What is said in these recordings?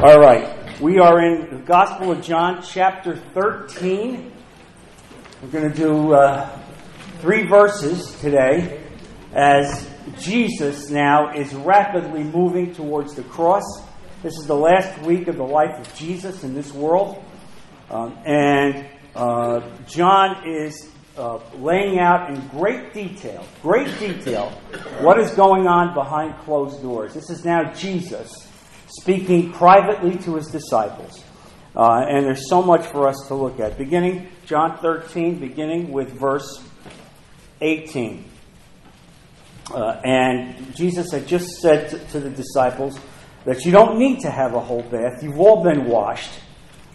All right. We are in the Gospel of John, chapter 13. We're going to do uh, three verses today as Jesus now is rapidly moving towards the cross. This is the last week of the life of Jesus in this world. Um, and uh, John is uh, laying out in great detail, great detail, what is going on behind closed doors. This is now Jesus speaking privately to his disciples. Uh, and there's so much for us to look at. Beginning, John 13, beginning with verse 18. Uh, and Jesus had just said to, to the disciples that you don't need to have a whole bath. You've all been washed,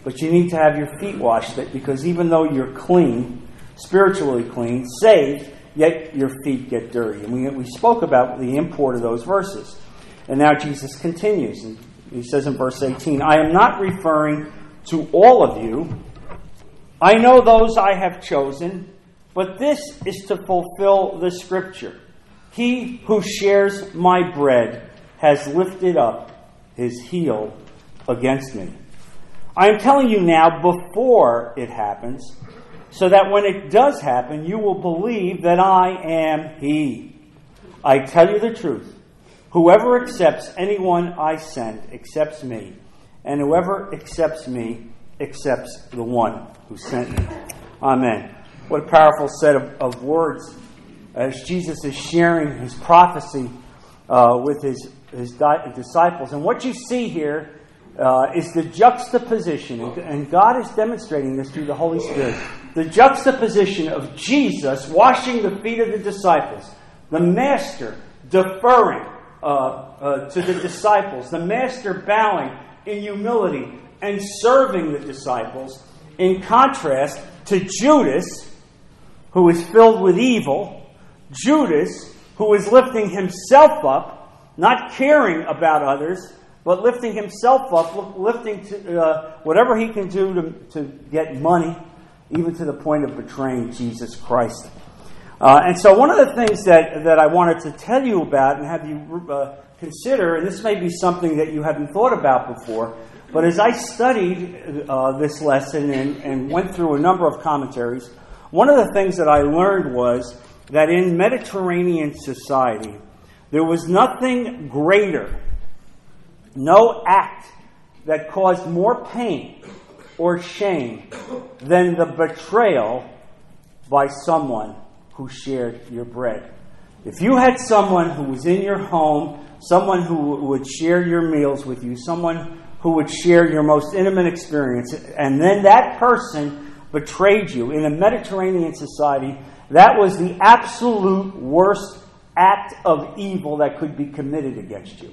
but you need to have your feet washed because even though you're clean, spiritually clean, saved, yet your feet get dirty. And we, we spoke about the import of those verses. And now Jesus continues. And he says in verse 18, I am not referring to all of you. I know those I have chosen, but this is to fulfill the scripture. He who shares my bread has lifted up his heel against me. I am telling you now before it happens, so that when it does happen, you will believe that I am he. I tell you the truth. Whoever accepts anyone I send accepts me, and whoever accepts me accepts the one who sent me. Amen. What a powerful set of, of words as Jesus is sharing his prophecy uh, with his, his di- disciples. And what you see here uh, is the juxtaposition, and God is demonstrating this through the Holy Spirit the juxtaposition of Jesus washing the feet of the disciples, the Master deferring uh, uh, to the disciples, the master bowing in humility and serving the disciples, in contrast to Judas, who is filled with evil, Judas, who is lifting himself up, not caring about others, but lifting himself up, lifting to, uh, whatever he can do to, to get money, even to the point of betraying Jesus Christ. Uh, and so, one of the things that, that I wanted to tell you about and have you uh, consider, and this may be something that you haven't thought about before, but as I studied uh, this lesson and, and went through a number of commentaries, one of the things that I learned was that in Mediterranean society, there was nothing greater, no act that caused more pain or shame than the betrayal by someone who shared your bread. If you had someone who was in your home, someone who would share your meals with you, someone who would share your most intimate experience, and then that person betrayed you in a Mediterranean society, that was the absolute worst act of evil that could be committed against you.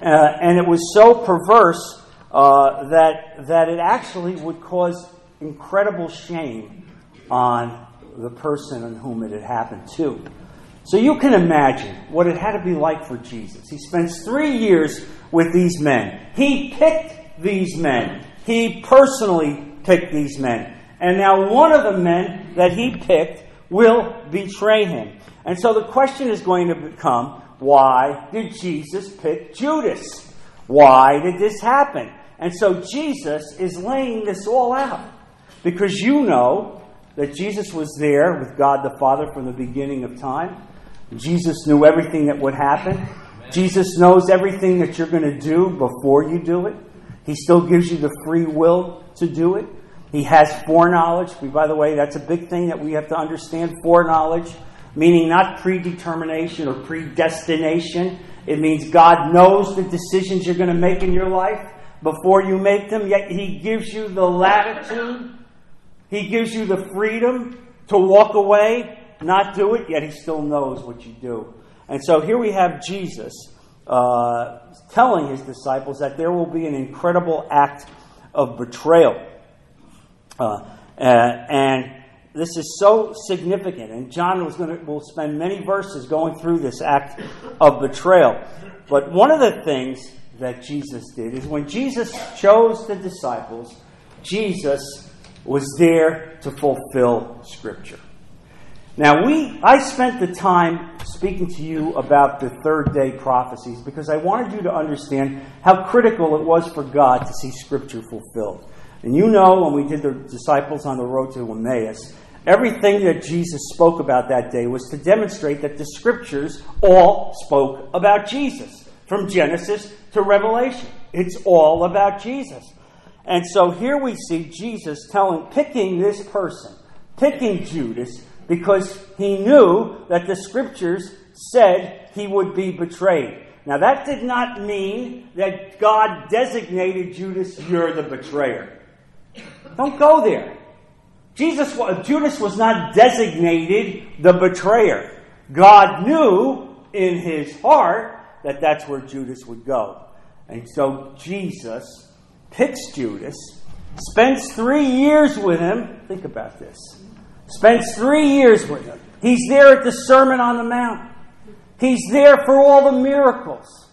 Uh, and it was so perverse uh, that, that it actually would cause incredible shame on the person on whom it had happened to. So you can imagine what it had to be like for Jesus. He spends three years with these men. He picked these men. He personally picked these men. And now one of the men that he picked will betray him. And so the question is going to become why did Jesus pick Judas? Why did this happen? And so Jesus is laying this all out. Because you know that Jesus was there with God the Father from the beginning of time. Jesus knew everything that would happen. Jesus knows everything that you're going to do before you do it. He still gives you the free will to do it. He has foreknowledge. By the way, that's a big thing that we have to understand foreknowledge, meaning not predetermination or predestination. It means God knows the decisions you're going to make in your life before you make them, yet He gives you the latitude he gives you the freedom to walk away, not do it, yet He still knows what you do. And so here we have Jesus uh, telling His disciples that there will be an incredible act of betrayal. Uh, and this is so significant. And John was going to, will spend many verses going through this act of betrayal. But one of the things that Jesus did is when Jesus chose the disciples, Jesus was there to fulfill Scripture. Now, we, I spent the time speaking to you about the third day prophecies because I wanted you to understand how critical it was for God to see Scripture fulfilled. And you know, when we did the disciples on the road to Emmaus, everything that Jesus spoke about that day was to demonstrate that the Scriptures all spoke about Jesus, from Genesis to Revelation. It's all about Jesus. And so here we see Jesus telling, picking this person, picking Judas because he knew that the scriptures said he would be betrayed. Now, that did not mean that God designated Judas, you're the betrayer. Don't go there. Jesus, Judas was not designated the betrayer. God knew in his heart that that's where Judas would go. And so Jesus picks Judas, spends three years with him. Think about this Spends three years with him. He's there at the Sermon on the Mount. He's there for all the miracles.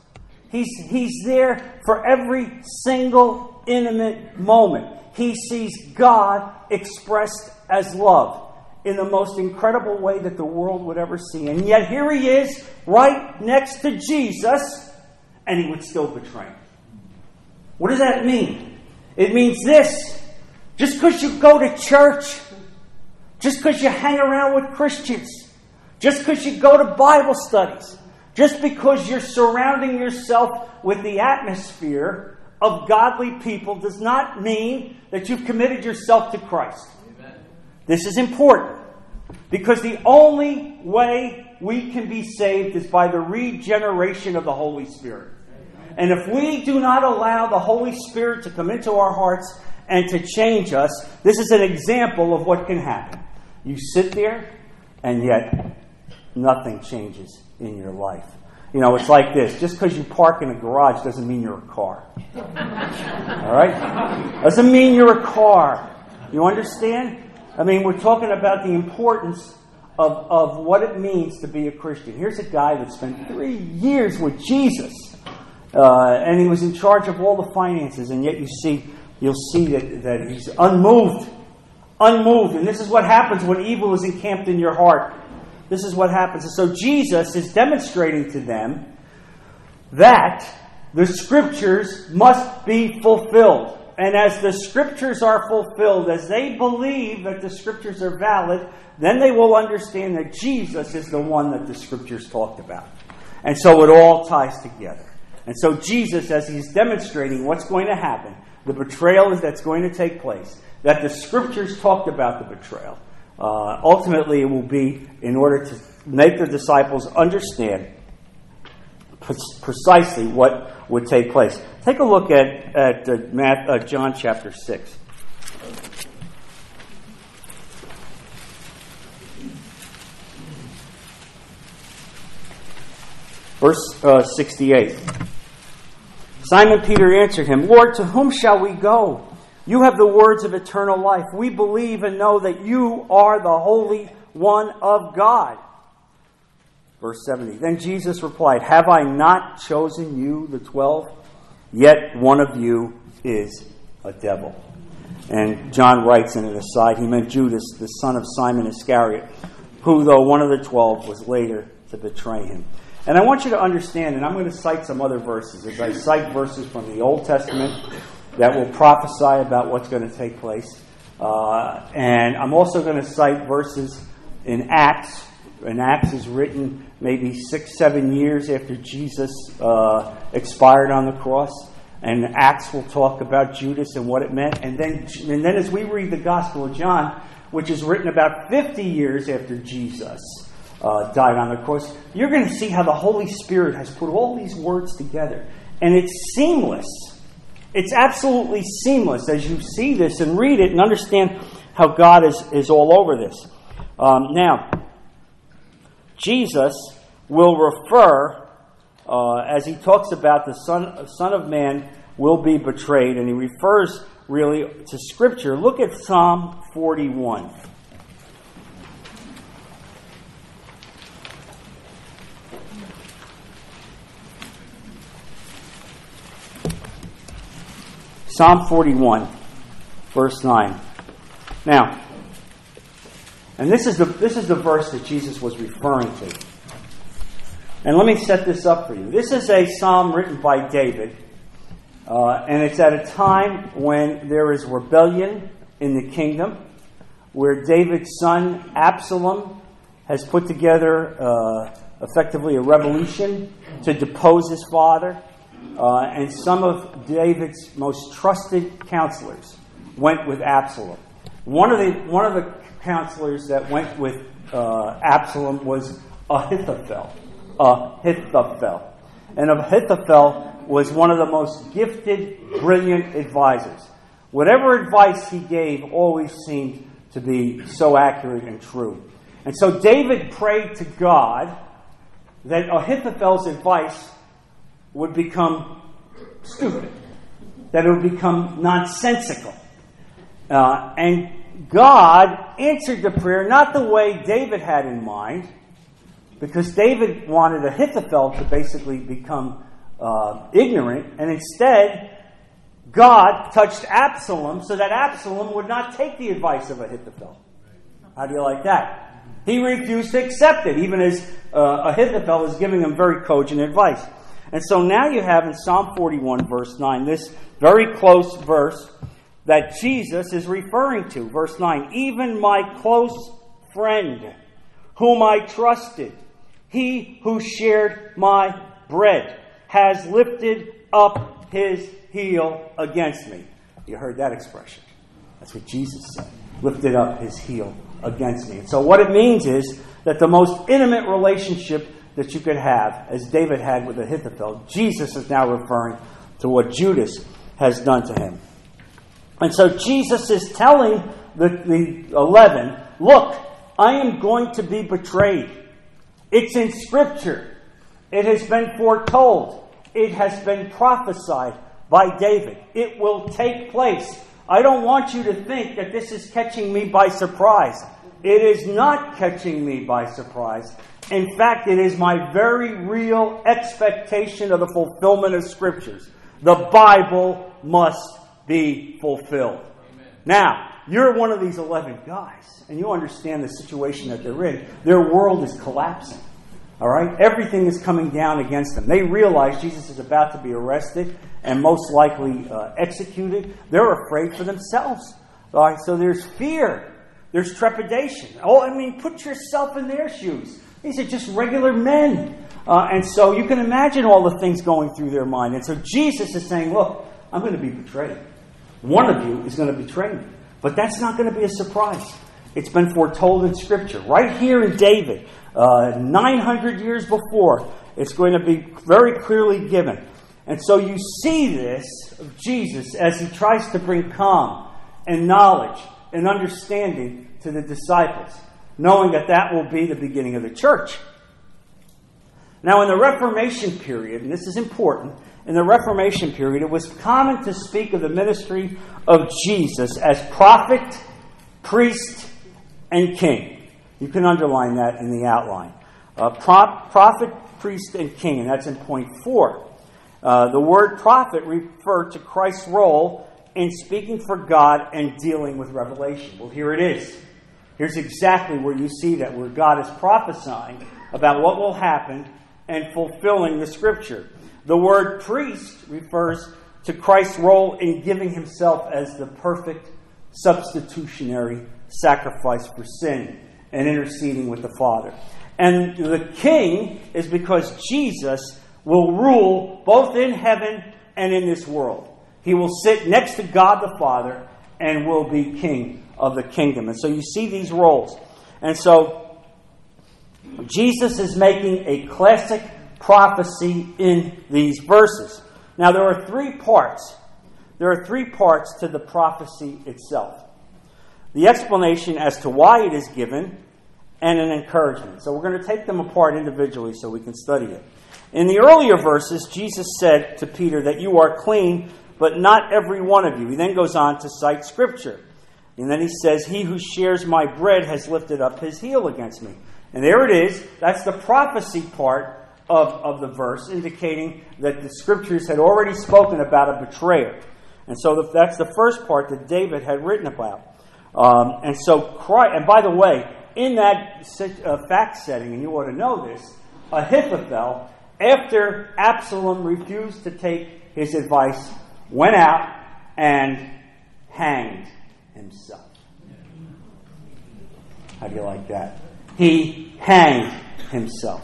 He's, he's there for every single intimate moment. He sees God expressed as love in the most incredible way that the world would ever see. And yet here he is, right next to Jesus, and he would still betray him. What does that mean? It means this just because you go to church just because you hang around with Christians, just because you go to Bible studies, just because you're surrounding yourself with the atmosphere of godly people does not mean that you've committed yourself to Christ. Amen. This is important because the only way we can be saved is by the regeneration of the Holy Spirit. And if we do not allow the Holy Spirit to come into our hearts and to change us, this is an example of what can happen. You sit there, and yet nothing changes in your life. You know, it's like this just because you park in a garage doesn't mean you're a car. All right? Doesn't mean you're a car. You understand? I mean, we're talking about the importance of, of what it means to be a Christian. Here's a guy that spent three years with Jesus, uh, and he was in charge of all the finances, and yet you see, you'll see that, that he's unmoved unmoved. And this is what happens when evil is encamped in your heart. This is what happens. And so Jesus is demonstrating to them that the scriptures must be fulfilled. And as the scriptures are fulfilled, as they believe that the scriptures are valid, then they will understand that Jesus is the one that the scriptures talked about. And so it all ties together. And so Jesus, as he's demonstrating what's going to happen, the betrayal that's going to take place, that the scriptures talked about the betrayal. Uh, ultimately, it will be in order to make the disciples understand precisely what would take place. Take a look at, at uh, Matt, uh, John chapter 6. Verse uh, 68. Simon Peter answered him, Lord, to whom shall we go? You have the words of eternal life. We believe and know that you are the Holy One of God. Verse 70. Then Jesus replied, Have I not chosen you, the twelve? Yet one of you is a devil. And John writes in an aside, he meant Judas, the son of Simon Iscariot, who, though one of the twelve, was later to betray him. And I want you to understand, and I'm going to cite some other verses, as I cite verses from the Old Testament that will prophesy about what's going to take place. Uh, and I'm also going to cite verses in Acts. And Acts is written maybe six, seven years after Jesus uh, expired on the cross. And Acts will talk about Judas and what it meant. And then, and then as we read the Gospel of John, which is written about 50 years after Jesus uh, died on the cross, you're going to see how the Holy Spirit has put all these words together. And it's seamless it's absolutely seamless as you see this and read it and understand how God is, is all over this. Um, now, Jesus will refer, uh, as he talks about the Son, Son of Man will be betrayed, and he refers really to Scripture. Look at Psalm 41. Psalm 41, verse 9. Now, And this is the, this is the verse that Jesus was referring to. And let me set this up for you. This is a psalm written by David, uh, and it's at a time when there is rebellion in the kingdom, where David's son Absalom has put together uh, effectively a revolution to depose his father. Uh, and some of David's most trusted counselors went with Absalom. One of the, one of the counselors that went with uh, Absalom was Ahithophel. Ahithophel. And Ahithophel was one of the most gifted, brilliant advisors. Whatever advice he gave always seemed to be so accurate and true. And so David prayed to God that Ahithophel's advice would become stupid, that it would become nonsensical. Uh, and God answered the prayer not the way David had in mind, because David wanted Ahithophel to basically become uh, ignorant, and instead, God touched Absalom so that Absalom would not take the advice of Ahithophel. How do you like that? He refused to accept it, even as uh, Ahithophel is giving him very cogent advice. And so now you have in Psalm 41, verse 9, this very close verse that Jesus is referring to. Verse 9 Even my close friend, whom I trusted, he who shared my bread, has lifted up his heel against me. You heard that expression. That's what Jesus said. Lifted up his heel against me. And so what it means is that the most intimate relationship that you could have, as David had with Ahithophel, Jesus is now referring to what Judas has done to him. And so Jesus is telling the, the 11, look, I am going to be betrayed. It's in Scripture. It has been foretold. It has been prophesied by David. It will take place. I don't want you to think that this is catching me by surprise. It is not catching me by surprise. In fact, it is my very real expectation of the fulfillment of Scriptures. The Bible must be fulfilled. Amen. Now, you're one of these 11 guys, and you understand the situation that they're in. Their world is collapsing. All right? Everything is coming down against them. They realize Jesus is about to be arrested and most likely uh, executed. They're afraid for themselves. All right? So there's fear, there's trepidation. Oh, I mean, put yourself in their shoes. These are just regular men. Uh, and so you can imagine all the things going through their mind. And so Jesus is saying, Look, I'm going to be betrayed. One of you is going to betray me. But that's not going to be a surprise. It's been foretold in Scripture. Right here in David, uh, 900 years before, it's going to be very clearly given. And so you see this of Jesus as he tries to bring calm and knowledge and understanding to the disciples, knowing that that will be the beginning of the church. Now, in the Reformation period, and this is important, in the Reformation period, it was common to speak of the ministry of Jesus as prophet, priest, and king. You can underline that in the outline. Uh, prophet, priest, and king, and that's in point four. Uh, the word prophet referred to Christ's role in speaking for God and dealing with revelation. Well, here it is. Here's exactly where you see that, where God is prophesying about what will happen and fulfilling the scripture. The word priest refers to Christ's role in giving himself as the perfect substitutionary sacrifice for sin and interceding with the Father. And the king is because Jesus will rule both in heaven and in this world. He will sit next to God the Father and will be king of the kingdom. And so you see these roles. And so Jesus is making a classic prophecy in these verses. Now, there are three parts. There are three parts to the prophecy itself the explanation as to why it is given, and an encouragement. So, we're going to take them apart individually so we can study it. In the earlier verses, Jesus said to Peter that you are clean, but not every one of you. He then goes on to cite Scripture. And then he says, He who shares my bread has lifted up his heel against me. And there it is. That's the prophecy part of, of the verse, indicating that the scriptures had already spoken about a betrayer. And so that's the first part that David had written about. Um, and so Christ, and by the way, in that uh, fact setting, and you ought to know this, Ahithophel, after Absalom refused to take his advice, went out and hanged himself. How do you like that? He hanged himself.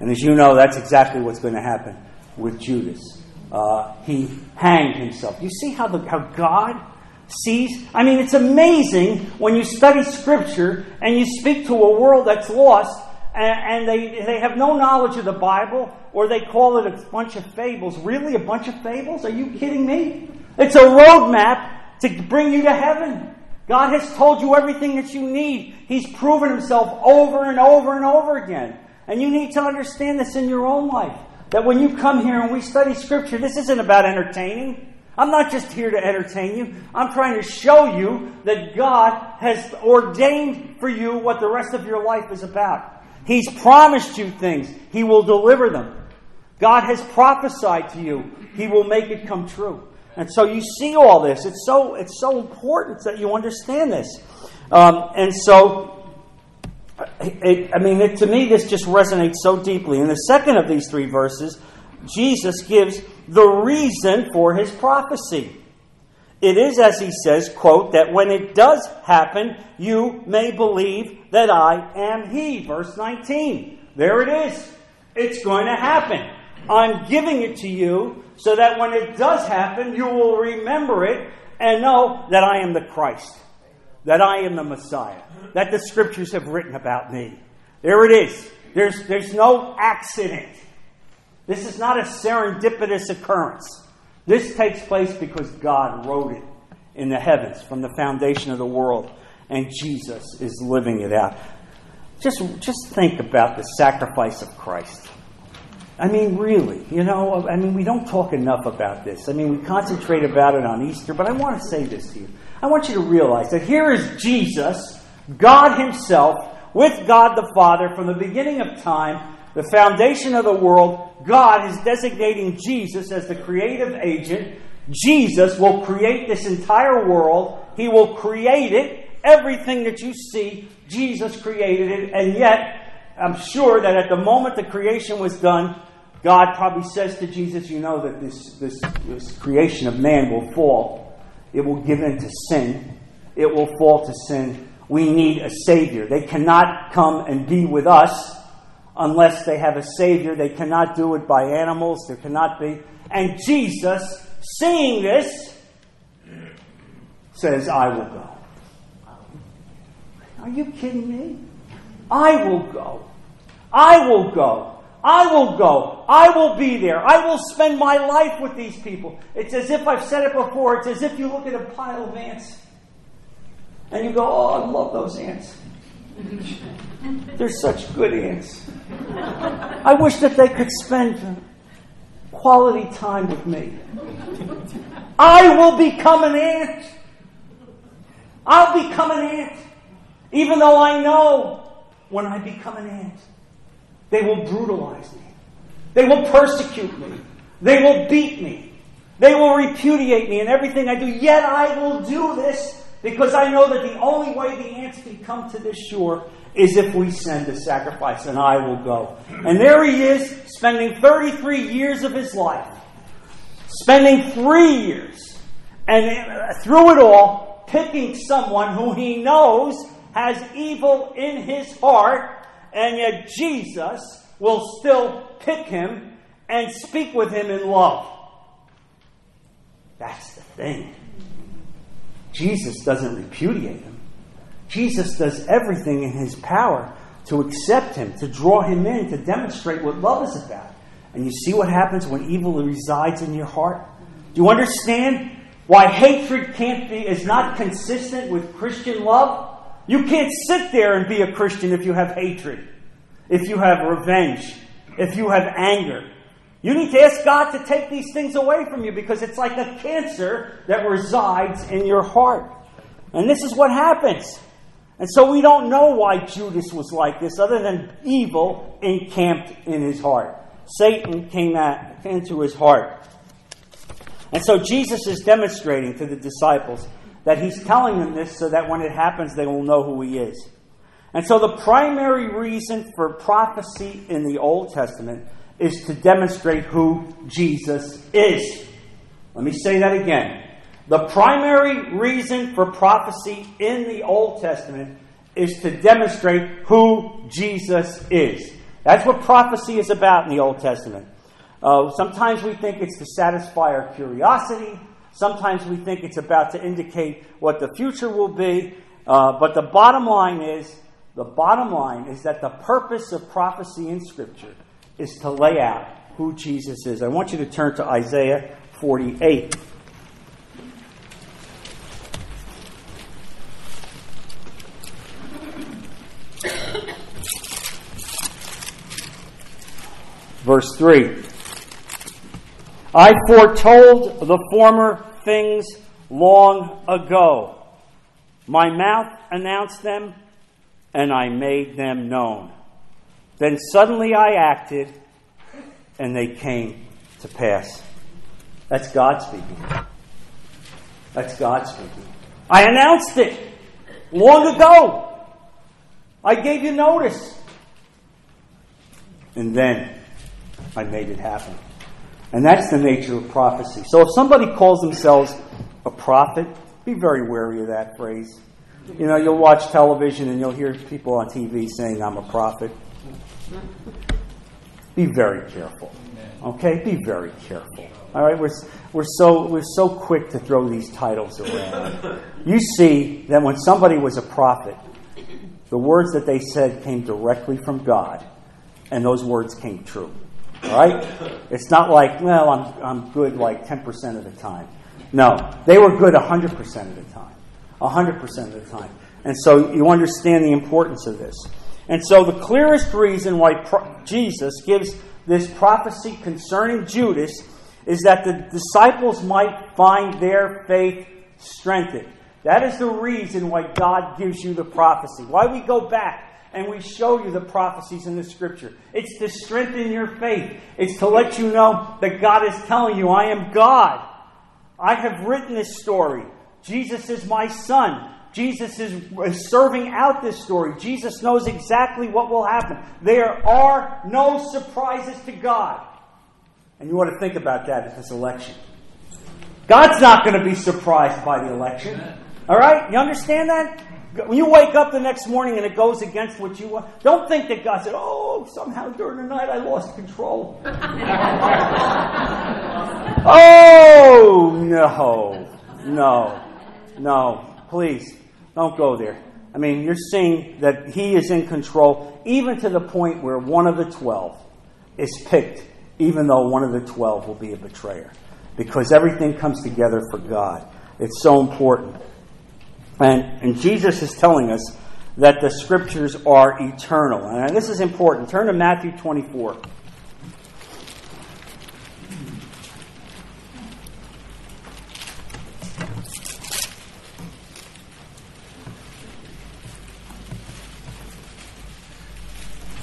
And as you know, that's exactly what's going to happen with Judas. Uh, he hanged himself. You see how, the, how God sees? I mean, it's amazing when you study Scripture and you speak to a world that's lost and, and they, they have no knowledge of the Bible or they call it a bunch of fables. Really? A bunch of fables? Are you kidding me? It's a roadmap to bring you to heaven. God has told you everything that you need. He's proven himself over and over and over again. And you need to understand this in your own life. That when you come here and we study Scripture, this isn't about entertaining. I'm not just here to entertain you. I'm trying to show you that God has ordained for you what the rest of your life is about. He's promised you things. He will deliver them. God has prophesied to you. He will make it come true. And so you see all this. It's so, it's so important that you understand this. Um, and so, it, I mean, it, to me, this just resonates so deeply. In the second of these three verses, Jesus gives the reason for his prophecy. It is, as he says, quote, that when it does happen, you may believe that I am he. Verse 19. There it is. It's going to happen. I'm giving it to you so that when it does happen, you will remember it and know that I am the Christ, that I am the Messiah, that the scriptures have written about me. There it is. There's, there's no accident. This is not a serendipitous occurrence. This takes place because God wrote it in the heavens from the foundation of the world, and Jesus is living it out. Just, just think about the sacrifice of Christ. I mean, really, you know, I mean, we don't talk enough about this. I mean, we concentrate about it on Easter, but I want to say this to you. I want you to realize that here is Jesus, God Himself, with God the Father from the beginning of time, the foundation of the world. God is designating Jesus as the creative agent. Jesus will create this entire world. He will create it. Everything that you see, Jesus created it. And yet, I'm sure that at the moment the creation was done, God probably says to Jesus, You know that this, this, this creation of man will fall. It will give in to sin. It will fall to sin. We need a Savior. They cannot come and be with us unless they have a Savior. They cannot do it by animals. There cannot be. And Jesus, seeing this, says, I will go. Are you kidding me? I will go. I will go. I will go. I will be there. I will spend my life with these people. It's as if I've said it before. It's as if you look at a pile of ants and you go, Oh, I love those ants. They're such good ants. I wish that they could spend quality time with me. I will become an ant. I'll become an ant. Even though I know when I become an ant, they will brutalize me. They will persecute me. They will beat me. They will repudiate me in everything I do. Yet I will do this because I know that the only way the ants can come to this shore is if we send a sacrifice, and I will go. And there he is, spending 33 years of his life, spending three years, and through it all, picking someone who he knows has evil in his heart and yet Jesus will still pick him and speak with him in love. That's the thing. Jesus doesn't repudiate him. Jesus does everything in his power to accept him, to draw him in, to demonstrate what love is about. And you see what happens when evil resides in your heart? Do you understand why hatred can't be is not consistent with Christian love? You can't sit there and be a Christian if you have hatred, if you have revenge, if you have anger. You need to ask God to take these things away from you because it's like a cancer that resides in your heart. And this is what happens. And so we don't know why Judas was like this other than evil encamped in his heart. Satan came at, into his heart. And so Jesus is demonstrating to the disciples that he's telling them this so that when it happens, they will know who he is. And so the primary reason for prophecy in the Old Testament is to demonstrate who Jesus is. Let me say that again. The primary reason for prophecy in the Old Testament is to demonstrate who Jesus is. That's what prophecy is about in the Old Testament. Uh, sometimes we think it's to satisfy our curiosity. Sometimes we think it's about to indicate what the future will be. Uh, but the bottom line is, the bottom line is that the purpose of prophecy in Scripture is to lay out who Jesus is. I want you to turn to Isaiah 48. Verse 3 I foretold the former things long ago. My mouth announced them, and I made them known. Then suddenly I acted, and they came to pass. That's God speaking. That's God speaking. I announced it long ago. I gave you notice. And then I made it happen. And that's the nature of prophecy. So if somebody calls themselves a prophet, be very wary of that phrase. You know, you'll watch television and you'll hear people on TV saying, I'm a prophet. Be very careful. Okay? Be very careful. All right? We're, we're, so, we're so quick to throw these titles around. You see that when somebody was a prophet, the words that they said came directly from God, and those words came true. All right? It's not like, well, I'm, I'm good like 10% of the time. No, they were good 100% of the time. 100% of the time. And so you understand the importance of this. And so the clearest reason why pro- Jesus gives this prophecy concerning Judas is that the disciples might find their faith strengthened. That is the reason why God gives you the prophecy. Why we go back and we show you the prophecies in the scripture. It's to strengthen your faith. It's to let you know that God is telling you, I am God. I have written this story. Jesus is my son. Jesus is serving out this story. Jesus knows exactly what will happen. There are no surprises to God. And you want to think about that at this election. God's not going to be surprised by the election. All right? You understand that? When you wake up the next morning and it goes against what you want, don't think that God said, Oh, somehow during the night I lost control. oh, no. No. No. Please, don't go there. I mean, you're seeing that He is in control, even to the point where one of the twelve is picked, even though one of the twelve will be a betrayer. Because everything comes together for God. It's so important. And, and Jesus is telling us that the scriptures are eternal. And this is important. Turn to Matthew 24.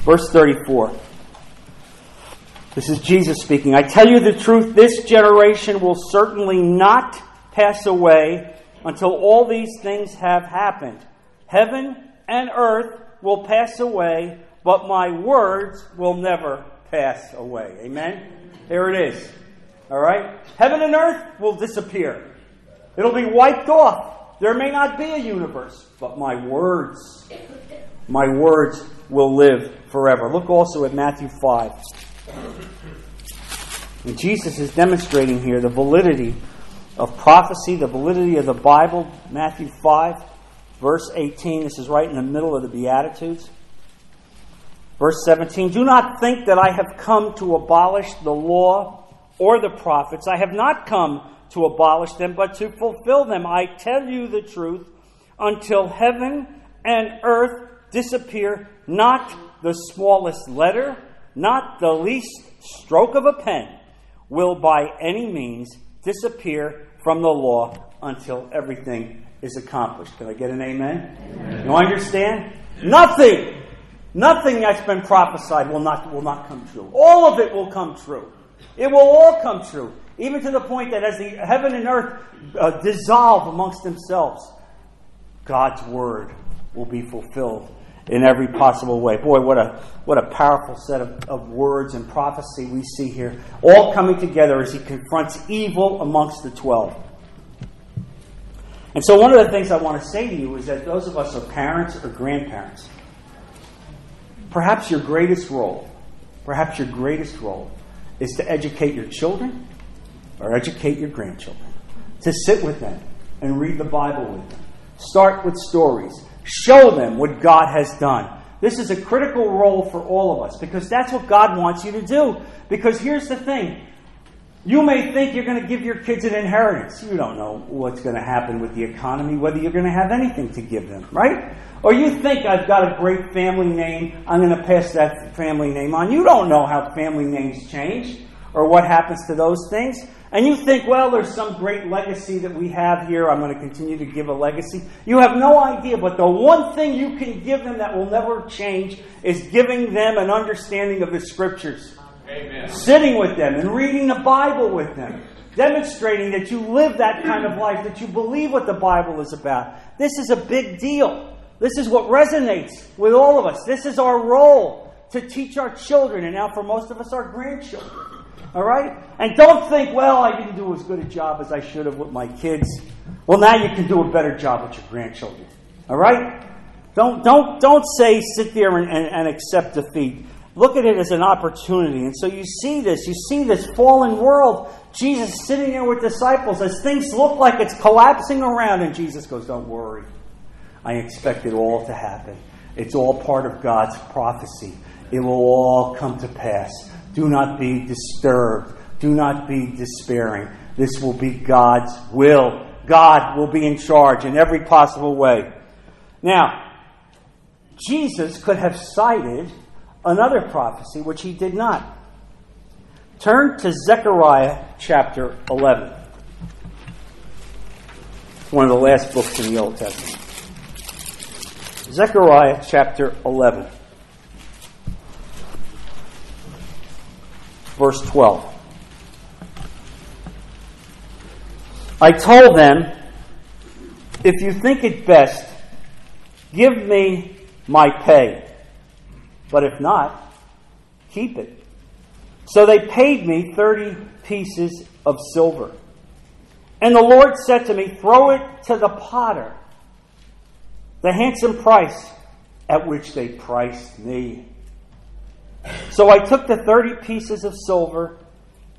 Verse 34. This is Jesus speaking. I tell you the truth, this generation will certainly not pass away until all these things have happened. Heaven and earth will pass away, but my words will never pass away. Amen? There it is. All right? Heaven and earth will disappear, it'll be wiped off. There may not be a universe, but my words, my words will live forever. Look also at Matthew 5. And Jesus is demonstrating here the validity of prophecy, the validity of the Bible, Matthew 5, verse 18. This is right in the middle of the Beatitudes. Verse 17 Do not think that I have come to abolish the law or the prophets. I have not come to abolish them, but to fulfill them. I tell you the truth, until heaven and earth disappear, not the smallest letter, not the least stroke of a pen will by any means disappear from the law until everything is accomplished. Can I get an amen? amen. You understand? Nothing, nothing that's been prophesied will not, will not come true. All of it will come true. It will all come true. Even to the point that as the heaven and earth uh, dissolve amongst themselves, God's word will be fulfilled. In every possible way. Boy, what a what a powerful set of, of words and prophecy we see here, all coming together as he confronts evil amongst the twelve. And so, one of the things I want to say to you is that those of us who are parents or grandparents. Perhaps your greatest role, perhaps your greatest role, is to educate your children or educate your grandchildren. To sit with them and read the Bible with them. Start with stories. Show them what God has done. This is a critical role for all of us because that's what God wants you to do. Because here's the thing you may think you're going to give your kids an inheritance. You don't know what's going to happen with the economy, whether you're going to have anything to give them, right? Or you think I've got a great family name, I'm going to pass that family name on. You don't know how family names change or what happens to those things. And you think, well, there's some great legacy that we have here. I'm going to continue to give a legacy. You have no idea, but the one thing you can give them that will never change is giving them an understanding of the scriptures. Amen. Sitting with them and reading the Bible with them. Demonstrating that you live that kind of life, that you believe what the Bible is about. This is a big deal. This is what resonates with all of us. This is our role to teach our children, and now for most of us, our grandchildren. All right? And don't think, well, I didn't do as good a job as I should have with my kids. Well, now you can do a better job with your grandchildren. All right? Don't, don't, don't say, sit there and, and, and accept defeat. Look at it as an opportunity. And so you see this. You see this fallen world. Jesus sitting there with disciples as things look like it's collapsing around. And Jesus goes, Don't worry. I expect it all to happen. It's all part of God's prophecy. It will all come to pass. Do not be disturbed. Do not be despairing. This will be God's will. God will be in charge in every possible way. Now, Jesus could have cited another prophecy, which he did not. Turn to Zechariah chapter 11. One of the last books in the Old Testament. Zechariah chapter 11. Verse 12. I told them, if you think it best, give me my pay. But if not, keep it. So they paid me 30 pieces of silver. And the Lord said to me, Throw it to the potter, the handsome price at which they priced me. So I took the thirty pieces of silver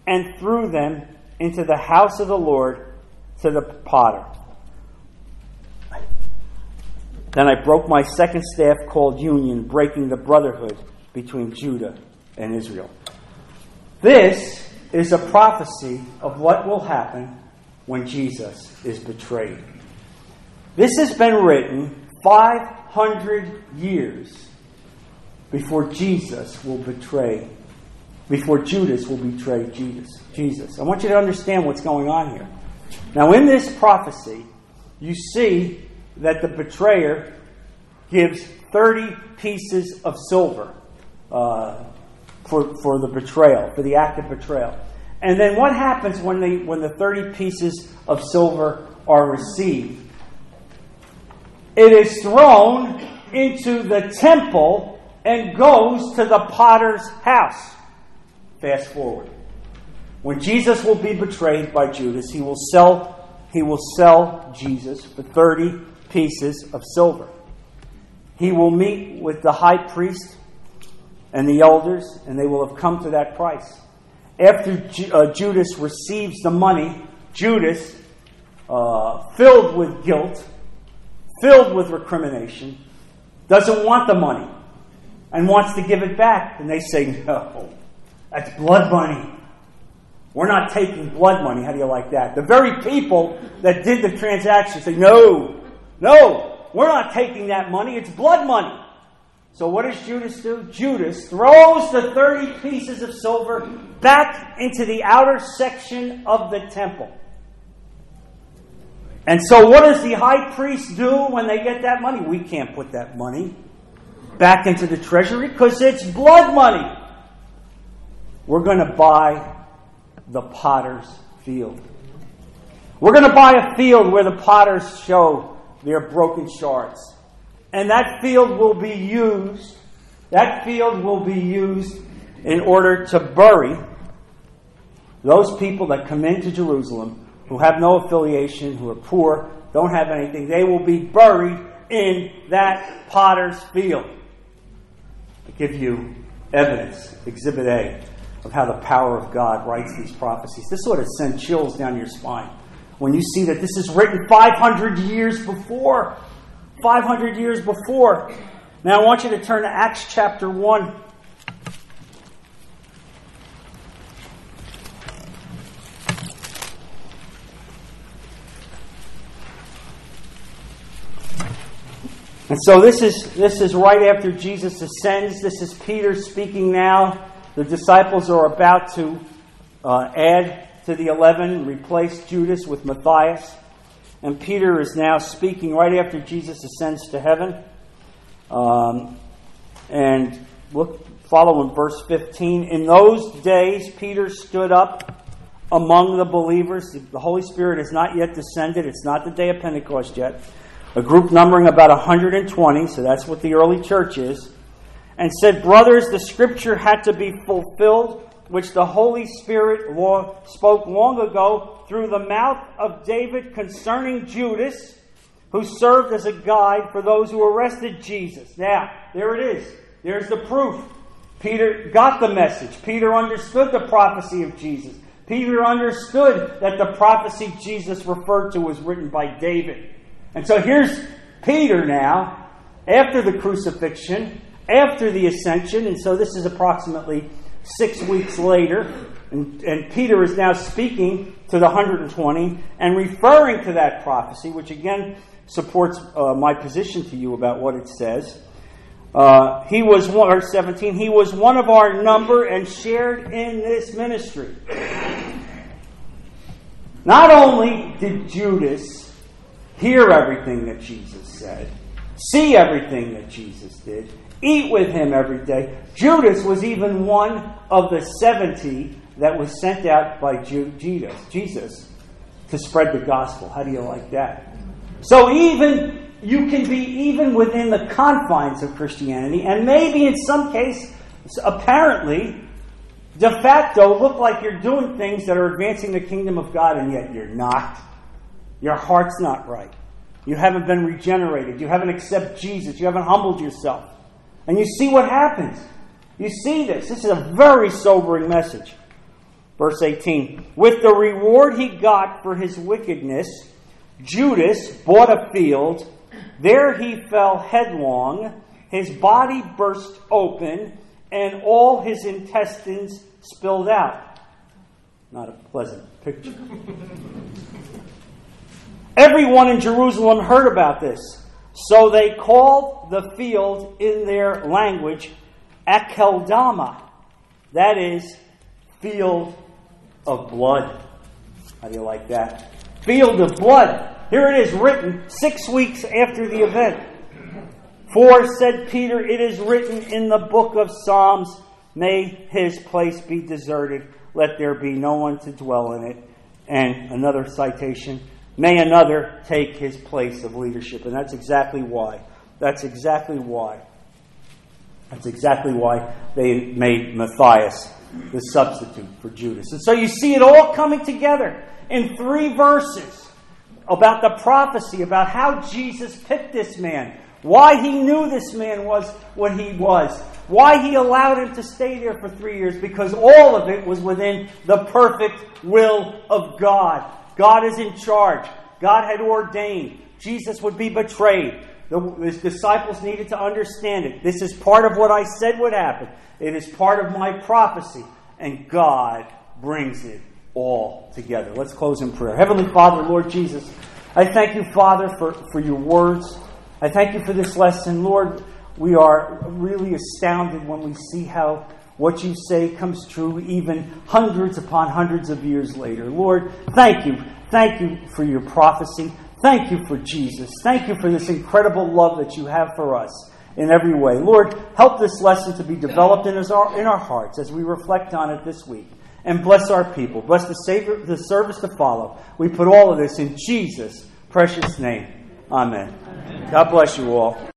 and threw them into the house of the Lord to the potter. Then I broke my second staff called union, breaking the brotherhood between Judah and Israel. This is a prophecy of what will happen when Jesus is betrayed. This has been written 500 years before Jesus will betray, before Judas will betray Jesus. Jesus. I want you to understand what's going on here. Now, in this prophecy, you see that the betrayer gives 30 pieces of silver uh, for, for the betrayal, for the act of betrayal. And then what happens when, they, when the 30 pieces of silver are received? It is thrown into the temple and goes to the potter's house. Fast forward. When Jesus will be betrayed by Judas, he will sell he will sell Jesus for 30 pieces of silver. He will meet with the high priest and the elders, and they will have come to that price. After uh, Judas receives the money, Judas, uh, filled with guilt, filled with recrimination, doesn't want the money and wants to give it back. And they say, no, that's blood money. We're not taking blood money. How do you like that? The very people that did the transaction say, no, no, we're not taking that money. It's blood money. So what does Judas do? Judas throws the 30 pieces of silver back into the outer section of the temple. And so what does the high priest do when they get that money? We can't put that money back into the treasury because it's blood money. We're going to buy the potter's field. We're going to buy a field where the potters show their broken shards. And that field will be used, that field will be used in order to bury those people that come into Jerusalem who have no affiliation, who are poor, don't have anything. They will be buried in that potter's field. I give you evidence, Exhibit A, of how the power of God writes these prophecies. This sort of sends chills down your spine when you see that this is written 500 years before. 500 years before. Now I want you to turn to Acts chapter 1. And so this is this is right after Jesus ascends. This is Peter speaking now. The disciples are about to uh, add to the eleven, replace Judas with Matthias, and Peter is now speaking right after Jesus ascends to heaven. Um, and look, follow in verse fifteen. In those days, Peter stood up among the believers. The Holy Spirit has not yet descended. It's not the day of Pentecost yet a group numbering about 120, so that's what the early church is, and said, Brothers, the scripture had to be fulfilled, which the Holy Spirit spoke long ago through the mouth of David concerning Judas, who served as a guide for those who arrested Jesus. Now, there it is. There's the proof. Peter got the message. Peter understood the prophecy of Jesus. Peter understood that the prophecy Jesus referred to was written by David. And so here's Peter now, after the crucifixion, after the ascension, and so this is approximately six weeks later. And, and, Peter is now speaking to the 120 and referring to that prophecy, which again supports uh, my position to you about what it says. Uh, he was one, verse 17, he was one of our number and shared in this ministry. Not only did Judas hear everything that Jesus said, see everything that Jesus did, eat with him every day. Judas was even one of the 70 that was sent out by Jesus, Jesus to spread the gospel. How do you like that? So even you can be even within the confines of Christianity, and maybe in some case, apparently, de facto, look like you're doing things that are advancing the kingdom of God, and yet you're not. Your heart's not right. You haven't been regenerated. You haven't accepted Jesus. You haven't humbled yourself. And you see what happens. You see this. This is a very sobering message. Verse 18 With the reward he got for his wickedness, Judas bought a field. There he fell headlong. His body burst open, and all his intestines spilled out. Not a pleasant picture. Everyone in Jerusalem heard about this. So they called the field in their language Akeldama. That is, field of blood. How do you like that? Field of blood. Here it is written six weeks after the event. For, said Peter, it is written in the book of Psalms, May his place be deserted, let there be no one to dwell in it. And another citation May another take his place of leadership. And that's exactly why. That's exactly why. That's exactly why they made Matthias the substitute for Judas. And so you see it all coming together in three verses about the prophecy, about how Jesus picked this man, why he knew this man was what he was, why he allowed him to stay there for three years, because all of it was within the perfect will of God. God is in charge. God had ordained. Jesus would be betrayed. The, his disciples needed to understand it. This is part of what I said would happen. It is part of my prophecy. And God brings it all together. Let's close in prayer. Heavenly Father, Lord Jesus, I thank you, Father, for, for your words. I thank you for this lesson. Lord, we are really astounded when we see how what you say comes true even hundreds upon hundreds of years later. Lord, thank you. Thank you for your prophecy. Thank you for Jesus. Thank you for this incredible love that you have for us in every way. Lord, help this lesson to be developed in our, in our hearts as we reflect on it this week. And bless our people. Bless the, Savior, the service to follow. We put all of this in Jesus' precious name. Amen. Amen. God bless you all.